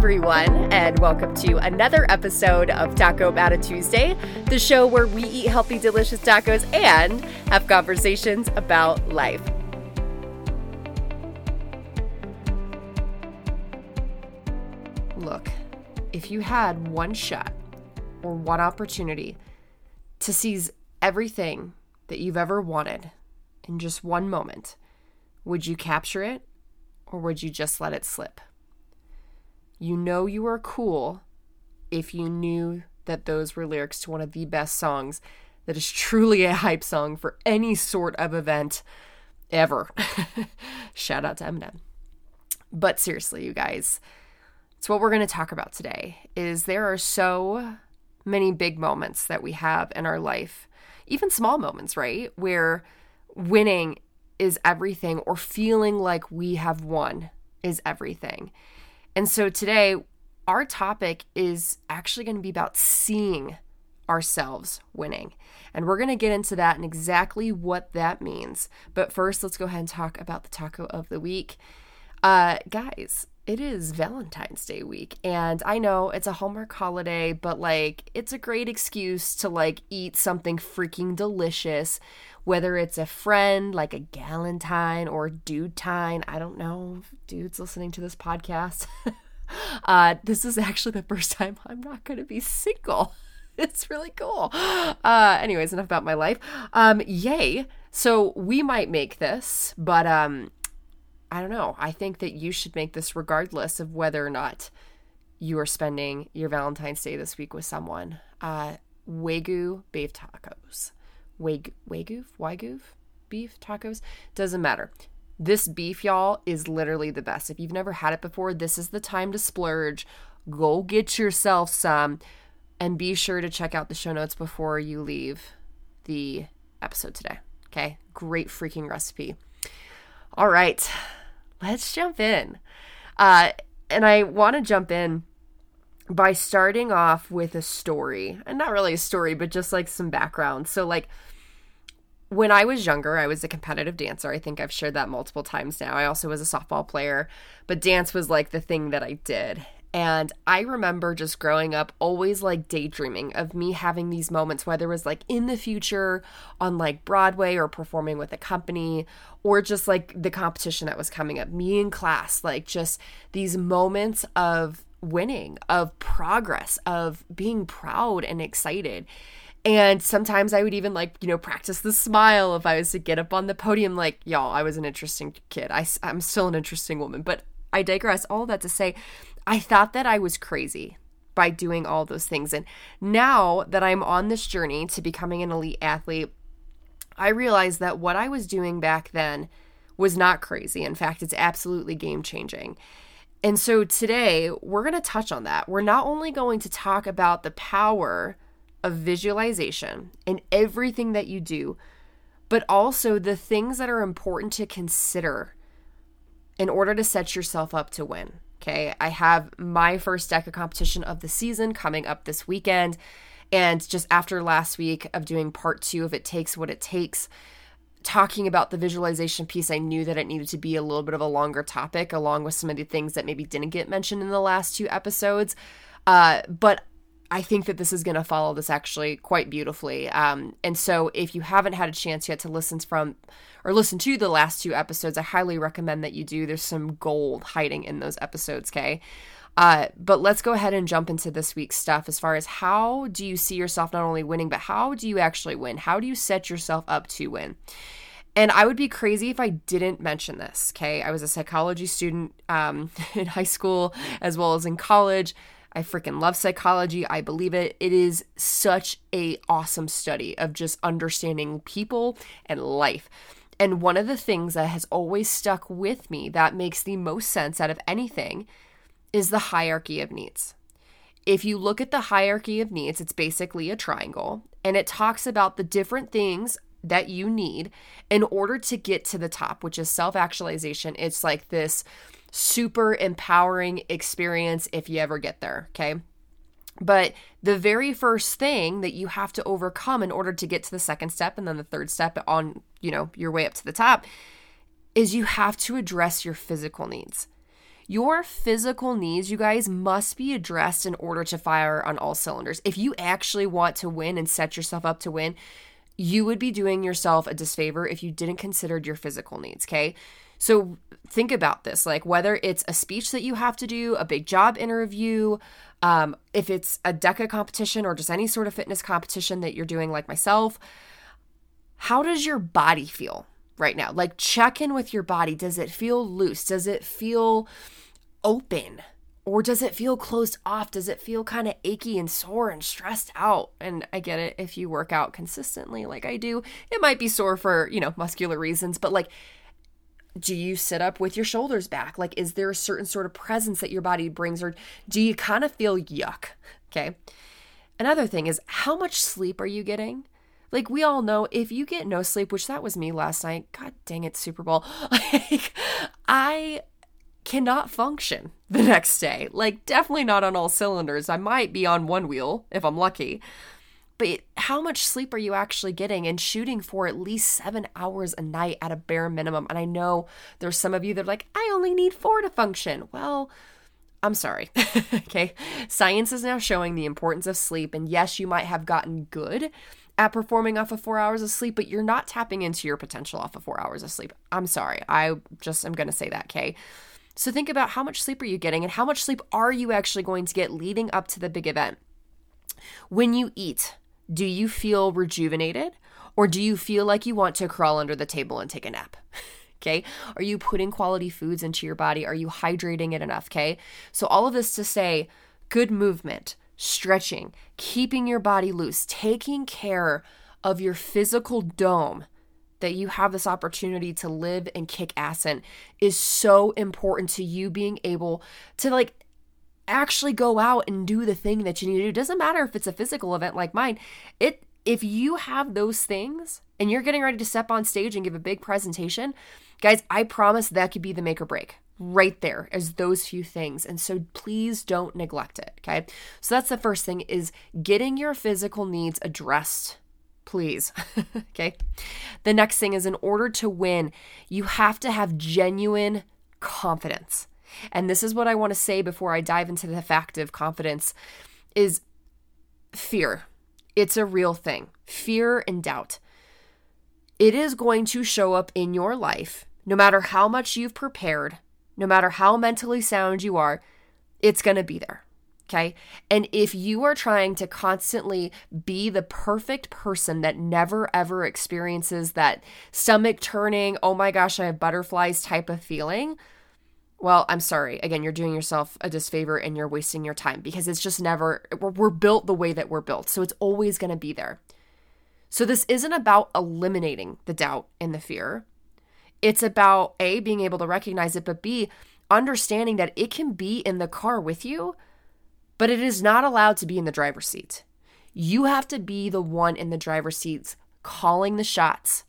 everyone, and welcome to another episode of Taco About a Tuesday, the show where we eat healthy, delicious tacos and have conversations about life. Look, if you had one shot or one opportunity to seize everything that you've ever wanted in just one moment, would you capture it or would you just let it slip? You know you are cool if you knew that those were lyrics to one of the best songs that is truly a hype song for any sort of event ever. Shout out to Eminem. But seriously, you guys, it's what we're going to talk about today is there are so many big moments that we have in our life, even small moments, right? Where winning is everything or feeling like we have won is everything. And so today, our topic is actually going to be about seeing ourselves winning. And we're going to get into that and exactly what that means. But first, let's go ahead and talk about the taco of the week. Uh, guys, it is Valentine's Day week. And I know it's a Hallmark holiday, but like, it's a great excuse to like eat something freaking delicious whether it's a friend like a galentine or dude time i don't know dudes listening to this podcast uh, this is actually the first time i'm not going to be single. It's really cool. Uh, anyways enough about my life. Um, yay. So we might make this but um, i don't know. I think that you should make this regardless of whether or not you are spending your valentine's day this week with someone. Uh, wagyu beef tacos Wag- Wagyu, Wagyu beef tacos. Doesn't matter. This beef, y'all, is literally the best. If you've never had it before, this is the time to splurge. Go get yourself some and be sure to check out the show notes before you leave the episode today. Okay? Great freaking recipe. All right, let's jump in. Uh, and I want to jump in by starting off with a story, and not really a story, but just like some background. So, like, when I was younger, I was a competitive dancer. I think I've shared that multiple times now. I also was a softball player, but dance was like the thing that I did. And I remember just growing up always like daydreaming of me having these moments, whether it was like in the future on like Broadway or performing with a company or just like the competition that was coming up, me in class, like just these moments of winning, of progress, of being proud and excited. And sometimes I would even like, you know, practice the smile if I was to get up on the podium. Like, y'all, I was an interesting kid. I, I'm still an interesting woman. But I digress. All that to say, I thought that I was crazy by doing all those things. And now that I'm on this journey to becoming an elite athlete, I realize that what I was doing back then was not crazy. In fact, it's absolutely game changing. And so today, we're going to touch on that. We're not only going to talk about the power of visualization in everything that you do, but also the things that are important to consider in order to set yourself up to win. Okay, I have my first DEKA competition of the season coming up this weekend. And just after last week of doing part two of It Takes What It Takes, talking about the visualization piece, I knew that it needed to be a little bit of a longer topic, along with some of the things that maybe didn't get mentioned in the last two episodes. Uh, but I think that this is going to follow this actually quite beautifully. Um, and so, if you haven't had a chance yet to listen from or listen to the last two episodes, I highly recommend that you do. There's some gold hiding in those episodes, okay? Uh, but let's go ahead and jump into this week's stuff as far as how do you see yourself not only winning, but how do you actually win? How do you set yourself up to win? And I would be crazy if I didn't mention this, okay? I was a psychology student um, in high school as well as in college. I freaking love psychology. I believe it. It is such a awesome study of just understanding people and life. And one of the things that has always stuck with me that makes the most sense out of anything is the hierarchy of needs. If you look at the hierarchy of needs, it's basically a triangle and it talks about the different things that you need in order to get to the top, which is self actualization. It's like this super empowering experience if you ever get there, okay? But the very first thing that you have to overcome in order to get to the second step and then the third step on, you know, your way up to the top is you have to address your physical needs. Your physical needs, you guys, must be addressed in order to fire on all cylinders. If you actually want to win and set yourself up to win, you would be doing yourself a disfavor if you didn't consider your physical needs, okay? So think about this like whether it's a speech that you have to do, a big job interview, um, if it's a DEKA competition or just any sort of fitness competition that you're doing, like myself, how does your body feel right now? Like, check in with your body. Does it feel loose? Does it feel open? Or does it feel closed off? Does it feel kind of achy and sore and stressed out? And I get it if you work out consistently like I do, it might be sore for, you know, muscular reasons, but like, do you sit up with your shoulders back? Like, is there a certain sort of presence that your body brings, or do you kind of feel yuck? Okay. Another thing is, how much sleep are you getting? Like, we all know if you get no sleep, which that was me last night, god dang it, Super Bowl, like, I cannot function the next day. Like, definitely not on all cylinders. I might be on one wheel if I'm lucky but how much sleep are you actually getting and shooting for at least seven hours a night at a bare minimum? And I know there's some of you that are like, I only need four to function. Well, I'm sorry. okay. Science is now showing the importance of sleep. And yes, you might have gotten good at performing off of four hours of sleep, but you're not tapping into your potential off of four hours of sleep. I'm sorry. I just am going to say that, okay? So think about how much sleep are you getting and how much sleep are you actually going to get leading up to the big event? When you eat, do you feel rejuvenated or do you feel like you want to crawl under the table and take a nap? okay. Are you putting quality foods into your body? Are you hydrating it enough? Okay. So, all of this to say good movement, stretching, keeping your body loose, taking care of your physical dome that you have this opportunity to live and kick ass in is so important to you being able to like actually go out and do the thing that you need to do. Doesn't matter if it's a physical event like mine. It if you have those things and you're getting ready to step on stage and give a big presentation, guys, I promise that could be the make or break right there as those few things. And so please don't neglect it, okay? So that's the first thing is getting your physical needs addressed. Please. okay. The next thing is in order to win, you have to have genuine confidence. And this is what I want to say before I dive into the fact of confidence is fear. It's a real thing. Fear and doubt. It is going to show up in your life no matter how much you've prepared, no matter how mentally sound you are, it's going to be there. Okay. And if you are trying to constantly be the perfect person that never ever experiences that stomach turning, oh my gosh, I have butterflies type of feeling, well, I'm sorry. Again, you're doing yourself a disfavor and you're wasting your time because it's just never, we're, we're built the way that we're built. So it's always going to be there. So this isn't about eliminating the doubt and the fear. It's about A, being able to recognize it, but B, understanding that it can be in the car with you, but it is not allowed to be in the driver's seat. You have to be the one in the driver's seats calling the shots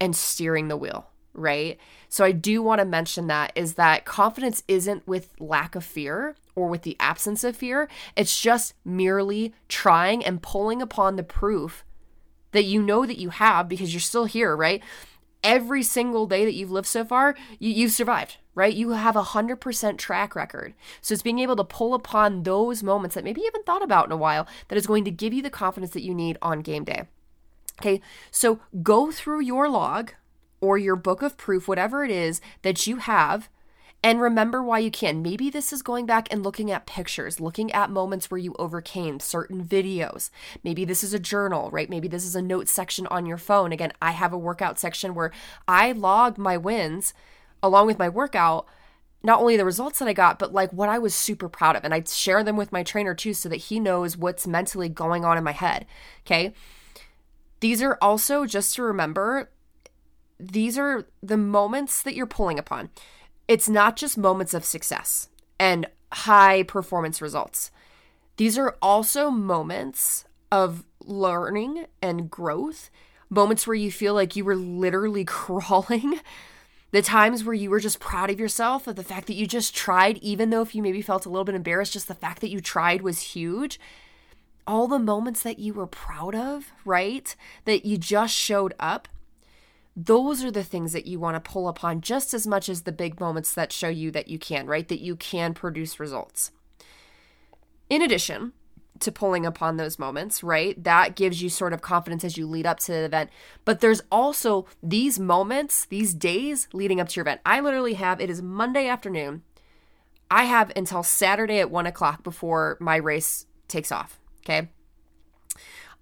and steering the wheel right? So I do want to mention that is that confidence isn't with lack of fear or with the absence of fear. It's just merely trying and pulling upon the proof that you know that you have because you're still here, right? Every single day that you've lived so far, you, you've survived, right? You have a hundred percent track record. So it's being able to pull upon those moments that maybe you haven't thought about in a while that is going to give you the confidence that you need on game day. Okay, so go through your log or your book of proof, whatever it is that you have, and remember why you can. Maybe this is going back and looking at pictures, looking at moments where you overcame certain videos. Maybe this is a journal, right? Maybe this is a note section on your phone. Again, I have a workout section where I log my wins along with my workout not only the results that I got, but like what I was super proud of. And I share them with my trainer too, so that he knows what's mentally going on in my head. Okay. These are also just to remember these are the moments that you're pulling upon. It's not just moments of success and high performance results. These are also moments of learning and growth, moments where you feel like you were literally crawling, the times where you were just proud of yourself, of the fact that you just tried, even though if you maybe felt a little bit embarrassed, just the fact that you tried was huge. All the moments that you were proud of, right? That you just showed up those are the things that you want to pull upon just as much as the big moments that show you that you can, right? That you can produce results. In addition to pulling upon those moments, right? That gives you sort of confidence as you lead up to the event. But there's also these moments, these days leading up to your event. I literally have, it is Monday afternoon. I have until Saturday at one o'clock before my race takes off. Okay.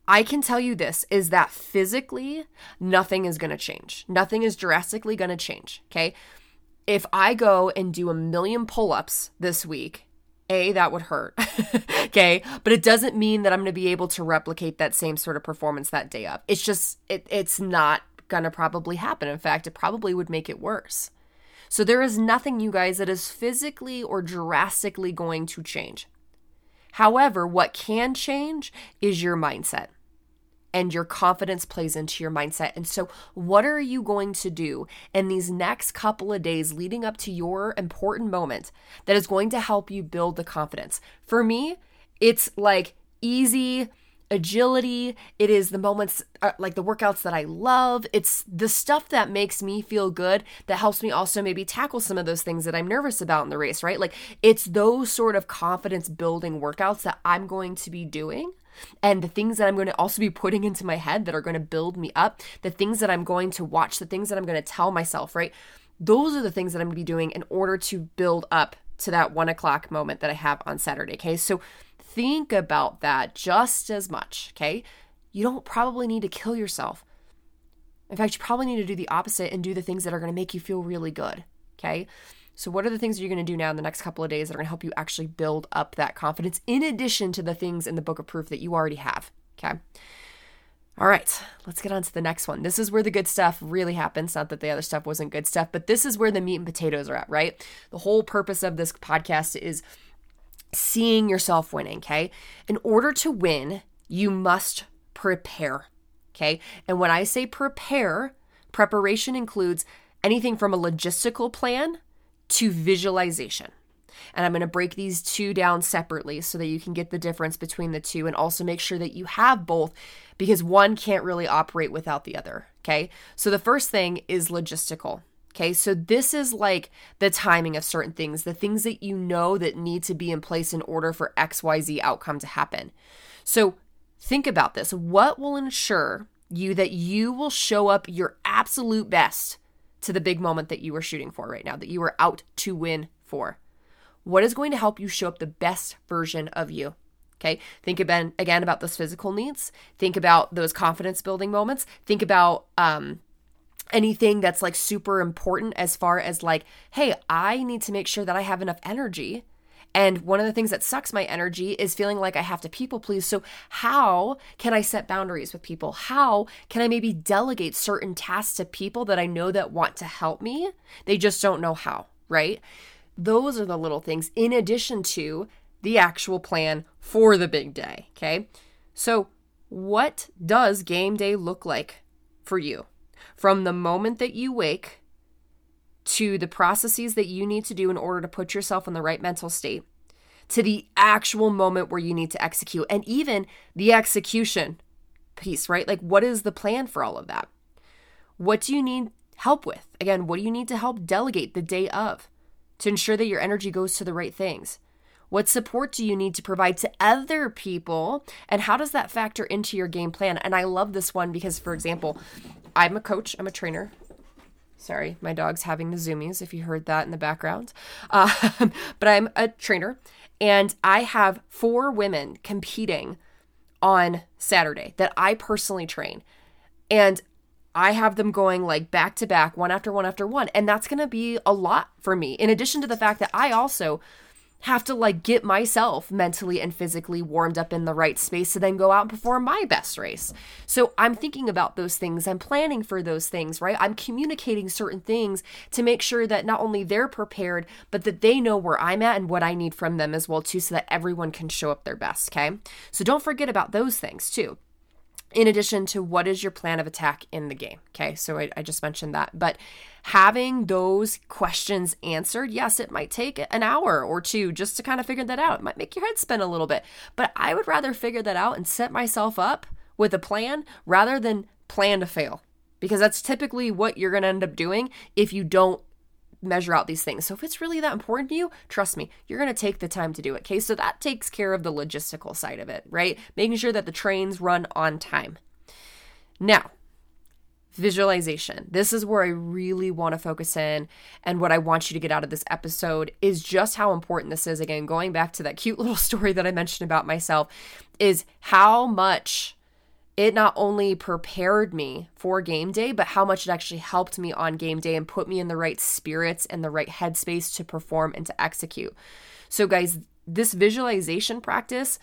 I can tell you this is that physically, nothing is going to change. Nothing is drastically going to change. Okay. If I go and do a million pull ups this week, A, that would hurt. okay. But it doesn't mean that I'm going to be able to replicate that same sort of performance that day up. It's just, it, it's not going to probably happen. In fact, it probably would make it worse. So there is nothing, you guys, that is physically or drastically going to change. However, what can change is your mindset and your confidence plays into your mindset. And so, what are you going to do in these next couple of days leading up to your important moment that is going to help you build the confidence? For me, it's like easy agility. It is the moments uh, like the workouts that I love. It's the stuff that makes me feel good that helps me also maybe tackle some of those things that I'm nervous about in the race, right? Like it's those sort of confidence building workouts that I'm going to be doing and the things that I'm going to also be putting into my head that are going to build me up, the things that I'm going to watch, the things that I'm going to tell myself, right? Those are the things that I'm going to be doing in order to build up to that one o'clock moment that I have on Saturday. Okay. So think about that just as much. Okay. You don't probably need to kill yourself. In fact, you probably need to do the opposite and do the things that are going to make you feel really good. Okay. So, what are the things you're going to do now in the next couple of days that are going to help you actually build up that confidence in addition to the things in the book of proof that you already have? Okay. All right, let's get on to the next one. This is where the good stuff really happens. Not that the other stuff wasn't good stuff, but this is where the meat and potatoes are at, right? The whole purpose of this podcast is seeing yourself winning, okay? In order to win, you must prepare, okay? And when I say prepare, preparation includes anything from a logistical plan to visualization. And I'm going to break these two down separately so that you can get the difference between the two and also make sure that you have both because one can't really operate without the other. Okay. So the first thing is logistical. Okay. So this is like the timing of certain things, the things that you know that need to be in place in order for XYZ outcome to happen. So think about this. What will ensure you that you will show up your absolute best to the big moment that you are shooting for right now, that you are out to win for? What is going to help you show up the best version of you? Okay. Think again, again about those physical needs. Think about those confidence building moments. Think about um, anything that's like super important as far as like, hey, I need to make sure that I have enough energy. And one of the things that sucks my energy is feeling like I have to people please. So, how can I set boundaries with people? How can I maybe delegate certain tasks to people that I know that want to help me? They just don't know how, right? Those are the little things in addition to the actual plan for the big day. Okay. So, what does game day look like for you? From the moment that you wake to the processes that you need to do in order to put yourself in the right mental state to the actual moment where you need to execute and even the execution piece, right? Like, what is the plan for all of that? What do you need help with? Again, what do you need to help delegate the day of to ensure that your energy goes to the right things? What support do you need to provide to other people? And how does that factor into your game plan? And I love this one because, for example, I'm a coach, I'm a trainer. Sorry, my dog's having the zoomies if you heard that in the background. Uh, but I'm a trainer and I have four women competing on Saturday that I personally train. And I have them going like back to back, one after one after one. And that's going to be a lot for me. In addition to the fact that I also have to like get myself mentally and physically warmed up in the right space to then go out and perform my best race. So I'm thinking about those things. I'm planning for those things, right? I'm communicating certain things to make sure that not only they're prepared, but that they know where I'm at and what I need from them as well too so that everyone can show up their best, okay? So don't forget about those things too in addition to what is your plan of attack in the game. Okay, so I, I, just mentioned that. But having those questions answered, yes, it might take an hour or two just to kind of figure that out. It might make your head spin a little bit. But I would rather figure that out and set myself up with a plan rather than plan to fail. because that's typically what you're going to end up doing if you don't measure out these things. So if it's really that important to you, trust me, you're going to take the time to do it. Okay. So that takes care of the logistical side of it, right? Making sure that the trains run on time. Now, visualization. This is where I really want to focus in. And what I want you to get out of this episode is just how important this is. Again, going back to that cute little story that I mentioned about myself, is how much it not only prepared me for game day, but how much it actually helped me on game day and put me in the right spirits and the right headspace to perform and to execute. So, guys, this visualization practice,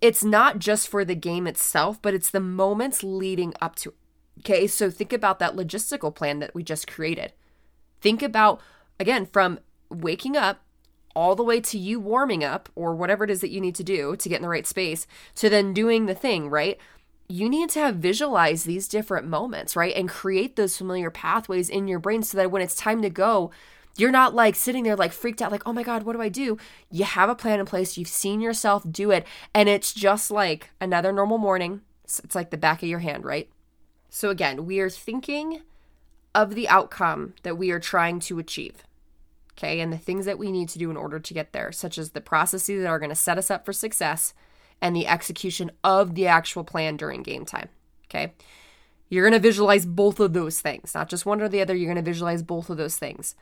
it's not just for the game itself, but it's the moments leading up to it. Okay, so think about that logistical plan that we just created. Think about, again, from waking up all the way to you warming up or whatever it is that you need to do to get in the right space to then doing the thing, right? You need to have visualize these different moments, right? And create those familiar pathways in your brain so that when it's time to go, you're not like sitting there like freaked out, like, oh my God, what do I do? You have a plan in place. You've seen yourself do it. And it's just like another normal morning. It's like the back of your hand, right? So again, we are thinking of the outcome that we are trying to achieve. Okay. And the things that we need to do in order to get there, such as the processes that are going to set us up for success and the execution of the actual plan during game time. Okay. You're going to visualize both of those things, not just one or the other. You're going to visualize both of those things.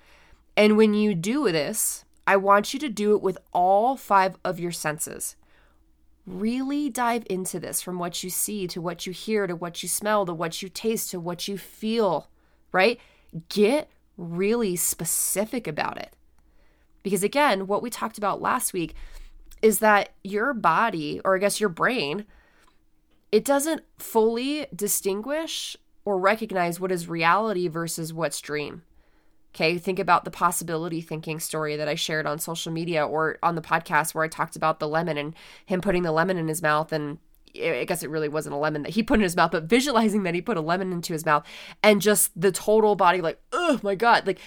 And when you do this, I want you to do it with all five of your senses. Really dive into this from what you see to what you hear to what you smell to what you taste to what you feel, right? Get really specific about it. Because again, what we talked about last week, is that your body, or I guess your brain, it doesn't fully distinguish or recognize what is reality versus what's dream. Okay, think about the possibility thinking story that I shared on social media or on the podcast where I talked about the lemon and him putting the lemon in his mouth. And I guess it really wasn't a lemon that he put in his mouth, but visualizing that he put a lemon into his mouth and just the total body, like, oh my God, like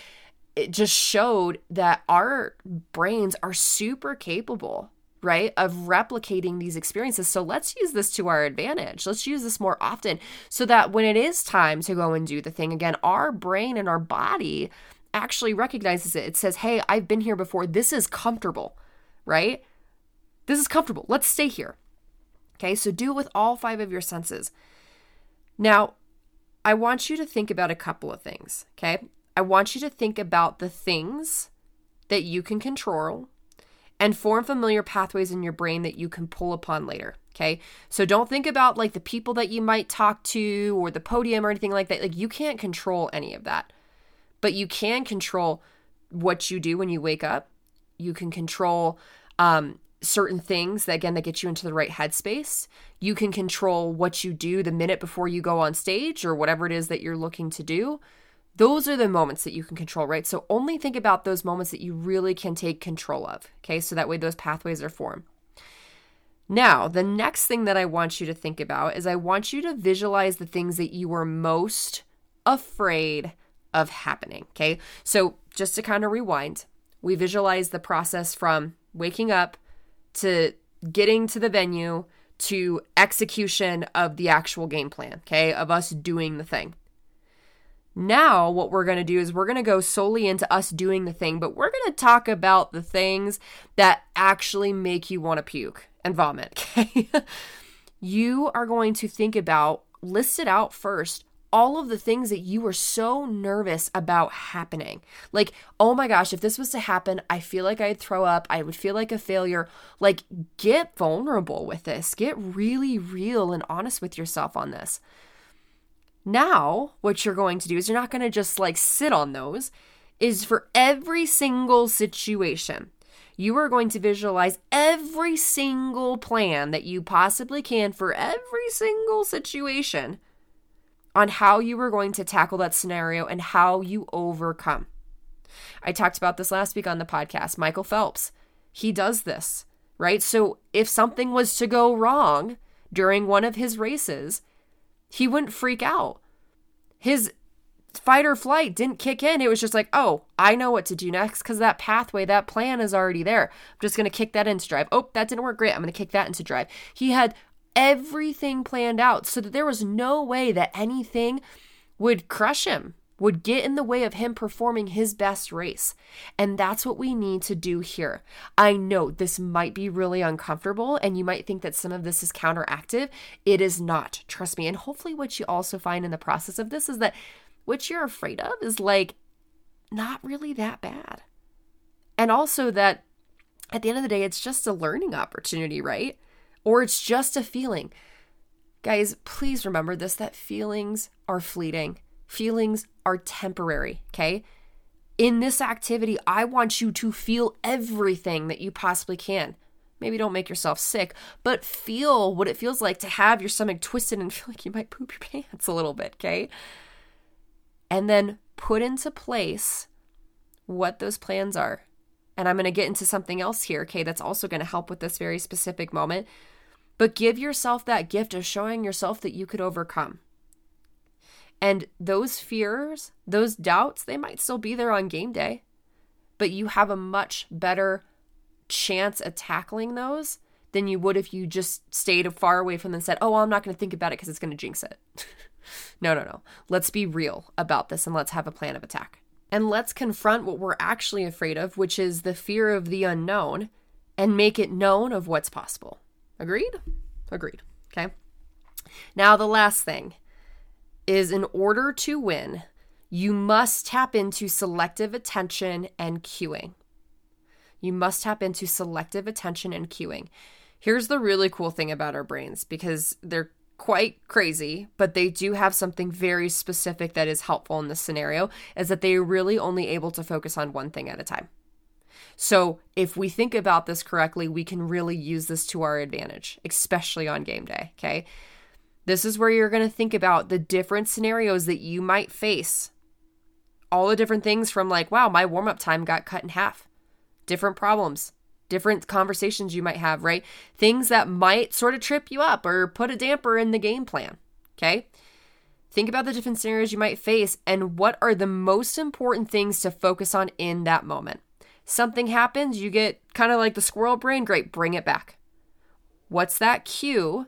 it just showed that our brains are super capable right, of replicating these experiences. So let's use this to our advantage. Let's use this more often so that when it is time to go and do the thing again, our brain and our body actually recognizes it. It says, hey, I've been here before. This is comfortable, right? This is comfortable. Let's stay here. Okay, so do it with all five of your senses. Now, I want you to think about a couple of things, okay? I want you to think about the things that you can control and form familiar pathways in your brain that you can pull upon later. Okay. So don't think about like the people that you might talk to or the podium or anything like that. Like you can't control any of that, but you can control what you do when you wake up. You can control um, certain things that again that get you into the right headspace. You can control what you do the minute before you go on stage or whatever it is that you're looking to do. Those are the moments that you can control, right? So only think about those moments that you really can take control of, okay? So that way those pathways are formed. Now, the next thing that I want you to think about is I want you to visualize the things that you were most afraid of happening, okay? So just to kind of rewind, we visualize the process from waking up to getting to the venue to execution of the actual game plan, okay? Of us doing the thing. Now, what we're going to do is we're going to go solely into us doing the thing, but we're going to talk about the things that actually make you want to puke and vomit. Okay. you are going to think about, list it out first, all of the things that you were so nervous about happening. Like, oh my gosh, if this was to happen, I feel like I'd throw up. I would feel like a failure. Like, get vulnerable with this. Get really real and honest with yourself on this. Now, what you're going to do is you're not going to just like sit on those, is for every single situation, you are going to visualize every single plan that you possibly can for every single situation on how you are going to tackle that scenario and how you overcome. I talked about this last week on the podcast. Michael Phelps, he does this, right? So if something was to go wrong during one of his races, he wouldn't freak out. His fight or flight didn't kick in. It was just like, oh, I know what to do next because that pathway, that plan is already there. I'm just going to kick that into drive. Oh, that didn't work. Great. I'm going to kick that into drive. He had everything planned out so that there was no way that anything would crush him, would get in the way of him performing his best race. And that's what we need to do here. I know this might be really uncomfortable and you might think that some of this is counteractive. It is not, trust me. And hopefully, what you also find in the process of this is that what you're afraid of is like not really that bad. And also that at the end of the day, it's just a learning opportunity, right? Or it's just a feeling. Guys, please remember this that feelings are fleeting, feelings are temporary, okay? In this activity, I want you to feel everything that you possibly can. Maybe don't make yourself sick, but feel what it feels like to have your stomach twisted and feel like you might poop your pants a little bit, okay? And then put into place what those plans are. And I'm going to get into something else here, okay, that's also going to help with this very specific moment. But give yourself that gift of showing yourself that you could overcome. And those fears, those doubts, they might still be there on game day, but you have a much better chance at tackling those than you would if you just stayed far away from them and said, Oh, well, I'm not going to think about it because it's going to jinx it. no, no, no. Let's be real about this and let's have a plan of attack. And let's confront what we're actually afraid of, which is the fear of the unknown, and make it known of what's possible. Agreed? Agreed. Okay. Now, the last thing is in order to win, you must tap into selective attention and cueing. You must tap into selective attention and cueing. Here's the really cool thing about our brains because they're quite crazy, but they do have something very specific that is helpful in this scenario is that they're really only able to focus on one thing at a time. So, if we think about this correctly, we can really use this to our advantage, especially on game day. Okay. This is where you're going to think about the different scenarios that you might face. All the different things from like, wow, my warm up time got cut in half, different problems, different conversations you might have, right? Things that might sort of trip you up or put a damper in the game plan. Okay. Think about the different scenarios you might face and what are the most important things to focus on in that moment something happens, you get kind of like the squirrel brain, great, bring it back. What's that cue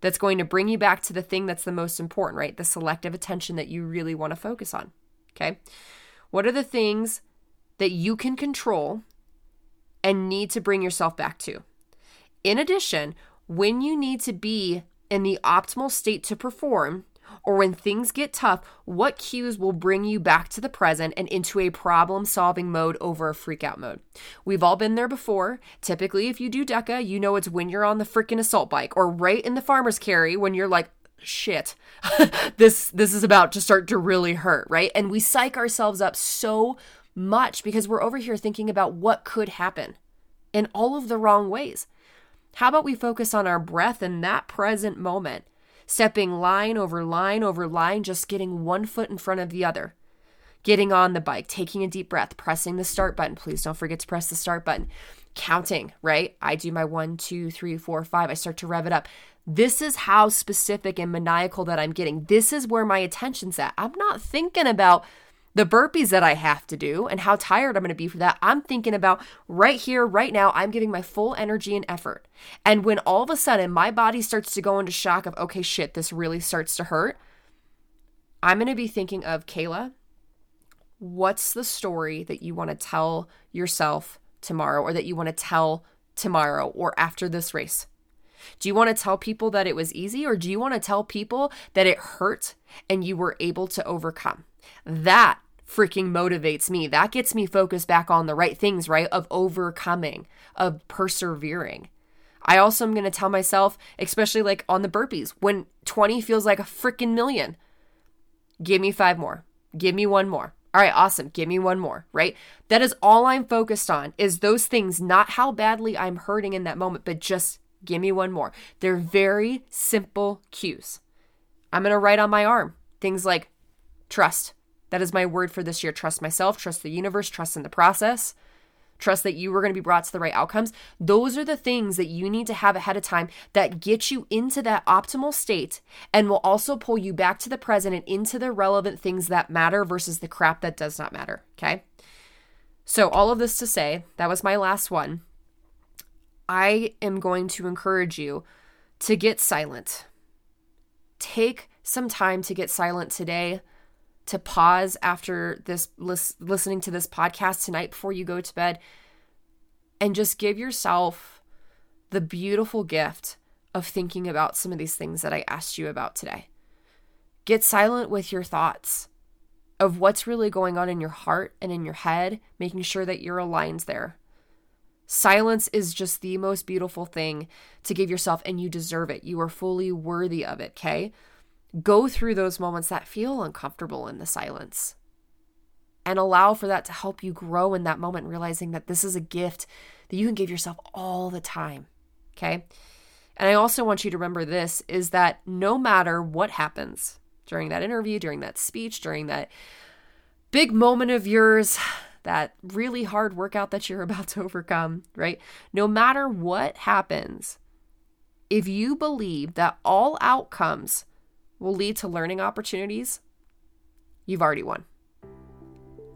that's going to bring you back to the thing that's the most important, right? The selective attention that you really want to focus on. Okay. What are the things that you can control and need to bring yourself back to? In addition, when you need to be in the optimal state to perform, or when things get tough, what cues will bring you back to the present and into a problem solving mode over a freak out mode? We've all been there before. Typically, if you do DEKA, you know it's when you're on the freaking assault bike or right in the farmer's carry when you're like, shit this this is about to start to really hurt right and we psych ourselves up so much because we're over here thinking about what could happen in all of the wrong ways how about we focus on our breath in that present moment stepping line over line over line, just getting one foot in front of the other. Getting on the bike, taking a deep breath, pressing the start button. Please don't forget to press the start button. Counting, right? I do my one, two, three, four, five. I start to rev it up. This is how specific and maniacal that I'm getting. This is where my attention's at. I'm not thinking about the burpees that I have to do and how tired I'm going to be for that. I'm thinking about right here, right now, I'm giving my full energy and effort. And when all of a sudden my body starts to go into shock of, okay, shit, this really starts to hurt, I'm going to be thinking of Kayla, what's the story that you want to tell yourself tomorrow or that you want to tell tomorrow or after this race? Do you want to tell people that it was easy or do you want to tell people that it hurt and you were able to overcome? That freaking motivates me. That gets me focused back on the right things, right? Of overcoming, of persevering. I also am going to tell myself, especially like on the burpees, when 20 feels like a freaking million, give me five more. Give me one more. All right, awesome. Give me one more, right? That is all I'm focused on is those things, not how badly I'm hurting in that moment, but just give me one more. They're very simple cues. I'm going to write on my arm things like trust, that is my word for this year. Trust myself, trust the universe, trust in the process, trust that you are going to be brought to the right outcomes. Those are the things that you need to have ahead of time that get you into that optimal state and will also pull you back to the present and into the relevant things that matter versus the crap that does not matter. Okay. So, all of this to say, that was my last one. I am going to encourage you to get silent. Take some time to get silent today, to pause after this lis- listening to this podcast tonight before you go to bed and just give yourself the beautiful gift of thinking about some of these things that I asked you about today. Get silent with your thoughts of what's really going on in your heart and in your head, making sure that you're aligned there. Silence is just the most beautiful thing to give yourself, and you deserve it. You are fully worthy of it, okay? Go through those moments that feel uncomfortable in the silence and allow for that to help you grow in that moment, realizing that this is a gift that you can give yourself all the time, okay? And I also want you to remember this is that no matter what happens during that interview, during that speech, during that big moment of yours, that really hard workout that you're about to overcome, right? No matter what happens, if you believe that all outcomes will lead to learning opportunities, you've already won.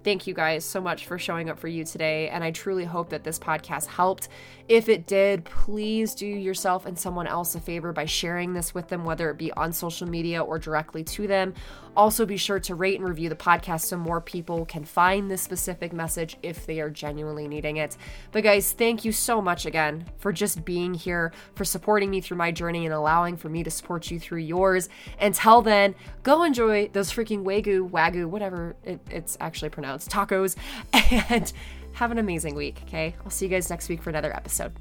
Thank you guys so much for showing up for you today. And I truly hope that this podcast helped. If it did, please do yourself and someone else a favor by sharing this with them, whether it be on social media or directly to them. Also, be sure to rate and review the podcast so more people can find this specific message if they are genuinely needing it. But, guys, thank you so much again for just being here, for supporting me through my journey and allowing for me to support you through yours. Until then, go enjoy those freaking Wagyu, Wagyu, whatever it, it's actually pronounced, tacos, and have an amazing week, okay? I'll see you guys next week for another episode.